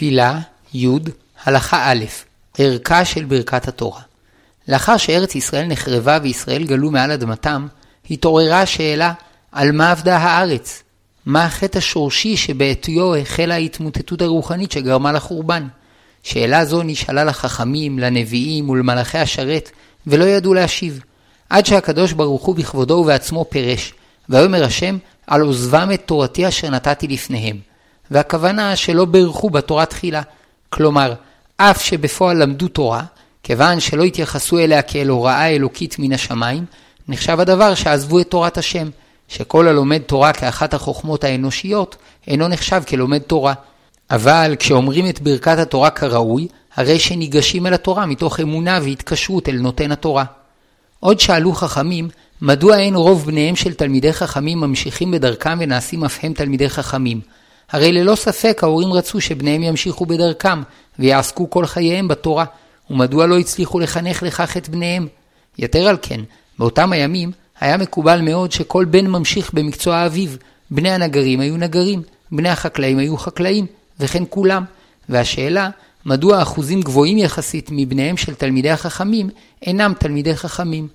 תפילה, י', הלכה א', ערכה של ברכת התורה. לאחר שארץ ישראל נחרבה וישראל גלו מעל אדמתם, התעוררה השאלה על מה עבדה הארץ? מה החטא השורשי שבעטיו החלה ההתמוטטות הרוחנית שגרמה לחורבן? שאלה זו נשאלה לחכמים, לנביאים ולמלאכי השרת, ולא ידעו להשיב. עד שהקדוש ברוך הוא בכבודו ובעצמו פירש, ויאמר השם, על עוזבם את תורתי אשר נתתי לפניהם. והכוונה שלא בירכו בתורה תחילה. כלומר, אף שבפועל למדו תורה, כיוון שלא התייחסו אליה כאל הוראה אלוקית מן השמיים, נחשב הדבר שעזבו את תורת השם, שכל הלומד תורה כאחת החוכמות האנושיות, אינו נחשב כלומד תורה. אבל כשאומרים את ברכת התורה כראוי, הרי שניגשים אל התורה מתוך אמונה והתקשרות אל נותן התורה. עוד שאלו חכמים, מדוע אין רוב בניהם של תלמידי חכמים ממשיכים בדרכם ונעשים אף הם תלמידי חכמים? הרי ללא ספק ההורים רצו שבניהם ימשיכו בדרכם, ויעסקו כל חייהם בתורה, ומדוע לא הצליחו לחנך לכך את בניהם? יתר על כן, באותם הימים היה מקובל מאוד שכל בן ממשיך במקצוע אביו. בני הנגרים היו נגרים, בני החקלאים היו חקלאים, וכן כולם. והשאלה, מדוע אחוזים גבוהים יחסית מבניהם של תלמידי החכמים אינם תלמידי חכמים?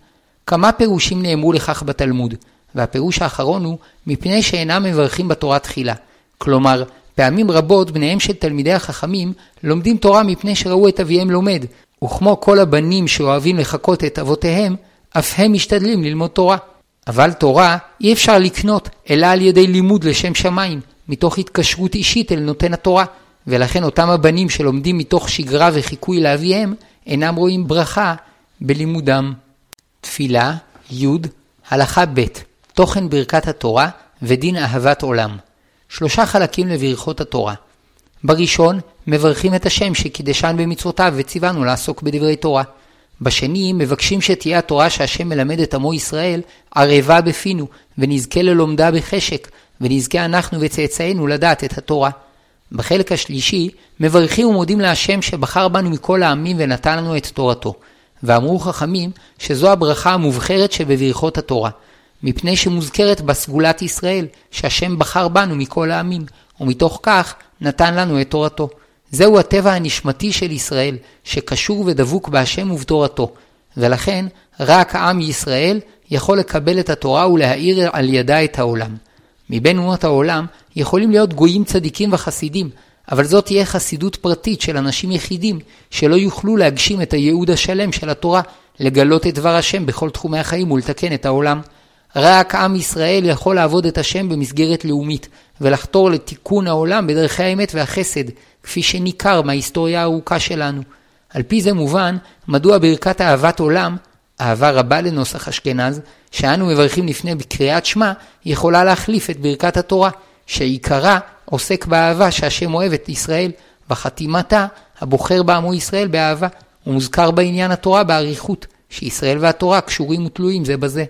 כמה פירושים נאמרו לכך בתלמוד, והפירוש האחרון הוא מפני שאינם מברכים בתורה תחילה. כלומר, פעמים רבות בניהם של תלמידי החכמים לומדים תורה מפני שראו את אביהם לומד, וכמו כל הבנים שאוהבים לחקות את אבותיהם, אף הם משתדלים ללמוד תורה. אבל תורה אי אפשר לקנות, אלא על ידי לימוד לשם שמיים, מתוך התקשרות אישית אל נותן התורה, ולכן אותם הבנים שלומדים מתוך שגרה וחיקוי לאביהם, אינם רואים ברכה בלימודם. תפילה, י', הלכה ב', תוכן ברכת התורה ודין אהבת עולם. שלושה חלקים לברכות התורה. בראשון, מברכים את השם שקידשן במצוותיו וציוונו לעסוק בדברי תורה. בשני, מבקשים שתהיה התורה שהשם מלמד את עמו ישראל ערבה בפינו, ונזכה ללומדה בחשק, ונזכה אנחנו וצאצאינו לדעת את התורה. בחלק השלישי, מברכים ומודים להשם שבחר בנו מכל העמים ונתן לנו את תורתו. ואמרו חכמים שזו הברכה המובחרת שבברכות התורה. מפני שמוזכרת בסגולת ישראל, שהשם בחר בנו מכל העמים, ומתוך כך נתן לנו את תורתו. זהו הטבע הנשמתי של ישראל, שקשור ודבוק בהשם ובתורתו, ולכן רק עם ישראל יכול לקבל את התורה ולהאיר על ידה את העולם. מבין אומות העולם יכולים להיות גויים צדיקים וחסידים, אבל זאת תהיה חסידות פרטית של אנשים יחידים, שלא יוכלו להגשים את הייעוד השלם של התורה, לגלות את דבר השם בכל תחומי החיים ולתקן את העולם. רק עם ישראל יכול לעבוד את השם במסגרת לאומית, ולחתור לתיקון העולם בדרכי האמת והחסד, כפי שניכר מההיסטוריה הארוכה שלנו. על פי זה מובן, מדוע ברכת אהבת עולם, אהבה רבה לנוסח אשכנז, שאנו מברכים לפני בקריאת שמע, יכולה להחליף את ברכת התורה, שעיקרה עוסק באהבה שהשם אוהב את ישראל, וחתימתה הבוחר בעמו ישראל באהבה, ומוזכר בעניין התורה באריכות, שישראל והתורה קשורים ותלויים זה בזה.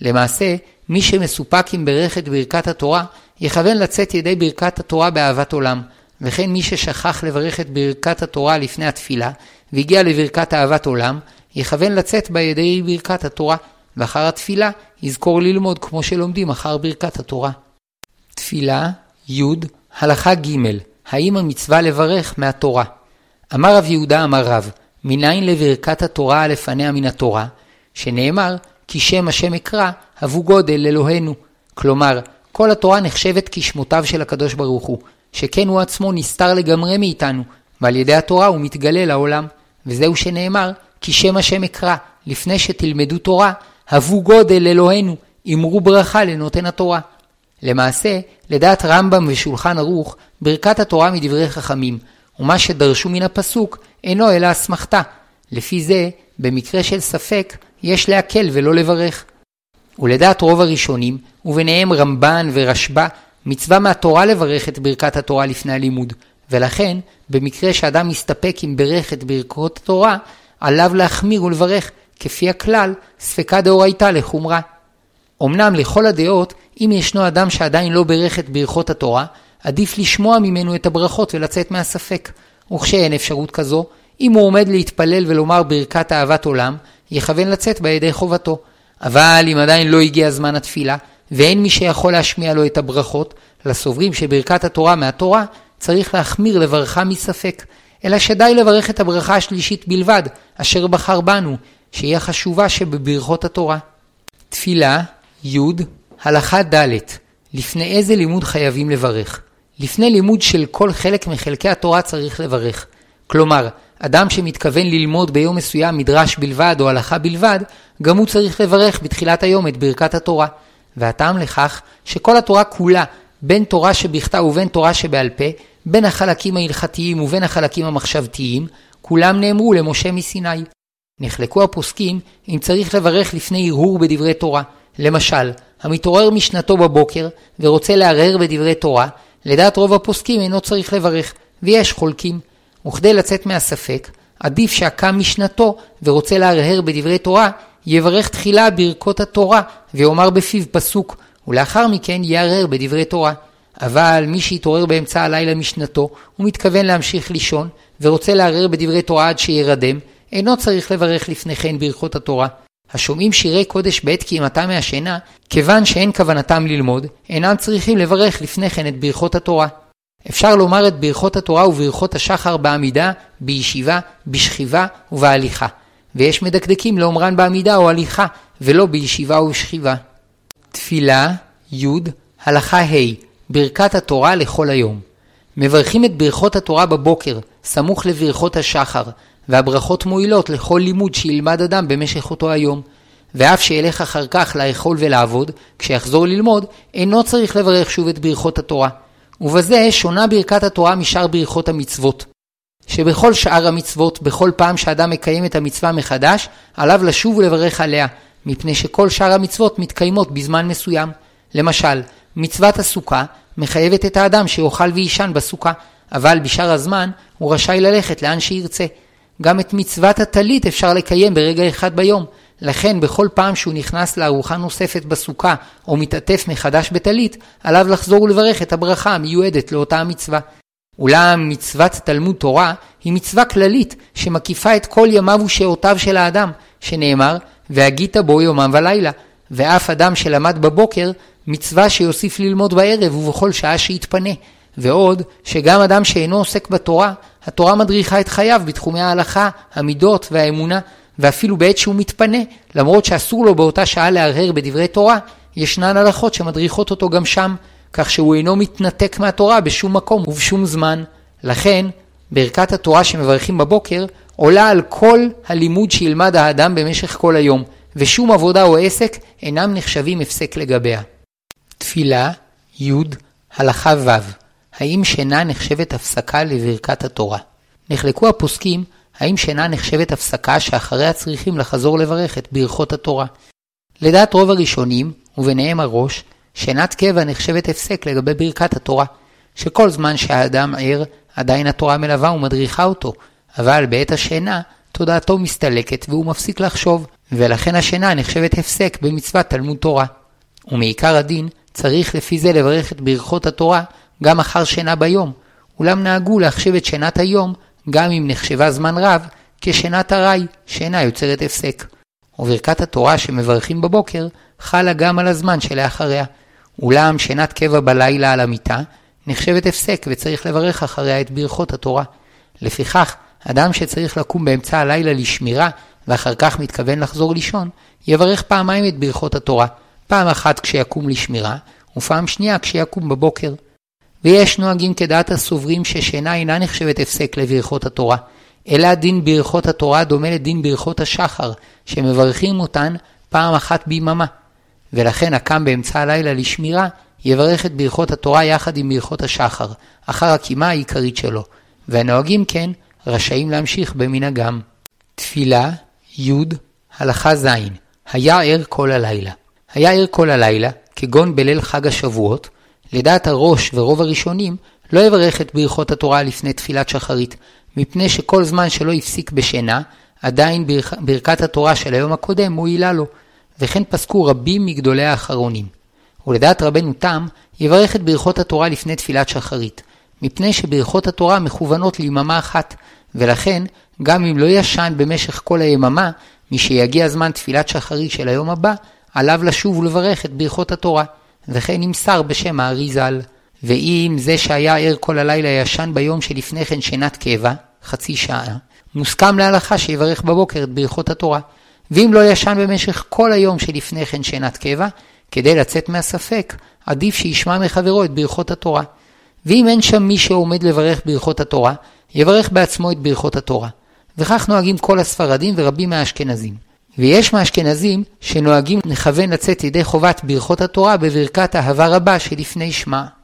למעשה, מי שמסופק עם ברכת ברכת התורה, יכוון לצאת ידי ברכת התורה באהבת עולם, וכן מי ששכח לברך את ברכת התורה לפני התפילה, והגיע לברכת אהבת עולם, יכוון לצאת בה ידי ברכת התורה, ואחר התפילה יזכור ללמוד כמו שלומדים אחר ברכת התורה. תפילה, י', הלכה ג', האם המצווה לברך מהתורה? אמר רב יהודה אמר רב, מניין לברכת התורה לפניה מן התורה? שנאמר, כי שם השם אקרא, הבו גודל אלוהינו. כלומר, כל התורה נחשבת כשמותיו של הקדוש ברוך הוא, שכן הוא עצמו נסתר לגמרי מאיתנו, ועל ידי התורה הוא מתגלה לעולם. וזהו שנאמר, כי שם השם אקרא, לפני שתלמדו תורה, הבו גודל אלוהינו, אמרו ברכה לנותן התורה. למעשה, לדעת רמב"ם ושולחן ערוך, ברכת התורה מדברי חכמים, ומה שדרשו מן הפסוק אינו אלא אסמכתה. לפי זה, במקרה של ספק, יש להקל ולא לברך. ולדעת רוב הראשונים, וביניהם רמב"ן ורשב"א, מצווה מהתורה לברך את ברכת התורה לפני הלימוד, ולכן, במקרה שאדם מסתפק עם ברך את ברכות התורה, עליו להחמיר ולברך, כפי הכלל, ספקה דאורייתא לחומרה. אמנם לכל הדעות, אם ישנו אדם שעדיין לא ברך את ברכות התורה, עדיף לשמוע ממנו את הברכות ולצאת מהספק. וכשאין אפשרות כזו, אם הוא עומד להתפלל ולומר ברכת אהבת עולם, יכוון לצאת בה ידי חובתו. אבל אם עדיין לא הגיע זמן התפילה, ואין מי שיכול להשמיע לו את הברכות, לסוברים שברכת התורה מהתורה, צריך להחמיר לברכה מספק, אלא שדי לברך את הברכה השלישית בלבד, אשר בחר בנו, שהיא החשובה שבברכות התורה. תפילה, י', הלכה ד', לפני איזה לימוד חייבים לברך? לפני לימוד של כל חלק מחלקי התורה צריך לברך. כלומר, אדם שמתכוון ללמוד ביום מסוים מדרש בלבד או הלכה בלבד, גם הוא צריך לברך בתחילת היום את ברכת התורה. והטעם לכך שכל התורה כולה, בין תורה שבכתב ובין תורה שבעל פה, בין החלקים ההלכתיים ובין החלקים המחשבתיים, כולם נאמרו למשה מסיני. נחלקו הפוסקים אם צריך לברך לפני הרהור בדברי תורה. למשל, המתעורר משנתו בבוקר ורוצה להרהר בדברי תורה, לדעת רוב הפוסקים אינו צריך לברך, ויש חולקים. וכדי לצאת מהספק, עדיף שהקם משנתו ורוצה להרהר בדברי תורה, יברך תחילה ברכות התורה, ויאמר בפיו פסוק, ולאחר מכן יערער בדברי תורה. אבל מי שהתעורר באמצע הלילה משנתו, ומתכוון להמשיך לישון, ורוצה לערער בדברי תורה עד שירדם, אינו צריך לברך לפני כן ברכות התורה. השומעים שירי קודש בעת קיימתם מהשינה, כיוון שאין כוונתם ללמוד, אינם צריכים לברך לפני כן את ברכות התורה. אפשר לומר את ברכות התורה וברכות השחר בעמידה, בישיבה, בשכיבה ובהליכה. ויש מדקדקים לאומרן בעמידה או הליכה, ולא בישיבה ובשכיבה. תפילה, י', הלכה ה', ברכת התורה לכל היום. מברכים את ברכות התורה בבוקר, סמוך לברכות השחר, והברכות מועילות לכל לימוד שילמד אדם במשך אותו היום. ואף שילך אחר כך לאכול ולעבוד, כשיחזור ללמוד, אינו צריך לברך שוב את ברכות התורה. ובזה שונה ברכת התורה משאר ברכות המצוות. שבכל שאר המצוות, בכל פעם שאדם מקיים את המצווה מחדש, עליו לשוב ולברך עליה, מפני שכל שאר המצוות מתקיימות בזמן מסוים. למשל, מצוות הסוכה מחייבת את האדם שיאכל ויישן בסוכה, אבל בשאר הזמן הוא רשאי ללכת לאן שירצה. גם את מצוות הטלית אפשר לקיים ברגע אחד ביום, לכן בכל פעם שהוא נכנס לארוחה נוספת בסוכה או מתעטף מחדש בטלית, עליו לחזור ולברך את הברכה המיועדת לאותה המצווה. אולם מצוות תלמוד תורה היא מצווה כללית שמקיפה את כל ימיו ושעותיו של האדם, שנאמר, והגית בו יומם ולילה. ואף אדם שלמד בבוקר, מצווה שיוסיף ללמוד בערב ובכל שעה שיתפנה. ועוד, שגם אדם שאינו עוסק בתורה, התורה מדריכה את חייו בתחומי ההלכה, המידות והאמונה, ואפילו בעת שהוא מתפנה, למרות שאסור לו באותה שעה להרהר בדברי תורה, ישנן הלכות שמדריכות אותו גם שם, כך שהוא אינו מתנתק מהתורה בשום מקום ובשום זמן. לכן, ברכת התורה שמברכים בבוקר, עולה על כל הלימוד שילמד האדם במשך כל היום, ושום עבודה או עסק אינם נחשבים הפסק לגביה. תפילה, י', הלכה ו', האם שינה נחשבת הפסקה לברכת התורה? נחלקו הפוסקים האם שינה נחשבת הפסקה שאחריה צריכים לחזור לברך את ברכות התורה. לדעת רוב הראשונים, וביניהם הראש, שינת קבע נחשבת הפסק לגבי ברכת התורה, שכל זמן שהאדם ער, עדיין התורה מלווה ומדריכה אותו, אבל בעת השינה, תודעתו מסתלקת והוא מפסיק לחשוב, ולכן השינה נחשבת הפסק במצוות תלמוד תורה. ומעיקר הדין, צריך לפי זה לברך את ברכות התורה גם אחר שינה ביום, אולם נהגו להחשב את שינת היום גם אם נחשבה זמן רב, כשינת ארעי, שאינה יוצרת הפסק. וברכת התורה שמברכים בבוקר, חלה גם על הזמן שלאחריה. אולם שינת קבע בלילה על המיטה, נחשבת הפסק וצריך לברך אחריה את ברכות התורה. לפיכך, אדם שצריך לקום באמצע הלילה לשמירה, ואחר כך מתכוון לחזור לישון, יברך פעמיים את ברכות התורה, פעם אחת כשיקום לשמירה, ופעם שנייה כשיקום בבוקר. ויש נוהגים כדעת הסוברים ששינה אינה נחשבת הפסק לברכות התורה, אלא דין ברכות התורה דומה לדין ברכות השחר, שמברכים אותן פעם אחת ביממה. ולכן הקם באמצע הלילה לשמירה, יברך את ברכות התורה יחד עם ברכות השחר, אחר הקימה העיקרית שלו, והנוהגים כן, רשאים להמשיך במנהגם. תפילה, י', הלכה ז', היה ער כל הלילה. היה ער כל הלילה, כגון בליל חג השבועות, לדעת הראש ורוב הראשונים, לא יברך את ברכות התורה לפני תפילת שחרית, מפני שכל זמן שלא הפסיק בשינה, עדיין ברכ... ברכת התורה של היום הקודם מועילה לו, וכן פסקו רבים מגדולי האחרונים. ולדעת רבנו תם, יברך את ברכות התורה לפני תפילת שחרית, מפני שברכות התורה מכוונות ליממה אחת, ולכן, גם אם לא ישן במשך כל היממה, משיגיע זמן תפילת שחרית של היום הבא, עליו לשוב ולברך את ברכות התורה. וכן נמסר בשם הארי ז"ל. ואם זה שהיה ער כל הלילה ישן ביום שלפני כן שנת קבע, חצי שעה, מוסכם להלכה שיברך בבוקר את ברכות התורה. ואם לא ישן במשך כל היום שלפני כן שנת קבע, כדי לצאת מהספק, עדיף שישמע מחברו את ברכות התורה. ואם אין שם מי שעומד לברך ברכות התורה, יברך בעצמו את ברכות התורה. וכך נוהגים כל הספרדים ורבים מהאשכנזים. ויש מהאשכנזים שנוהגים לכוון לצאת ידי חובת ברכות התורה בברכת אהבה רבה שלפני שמע.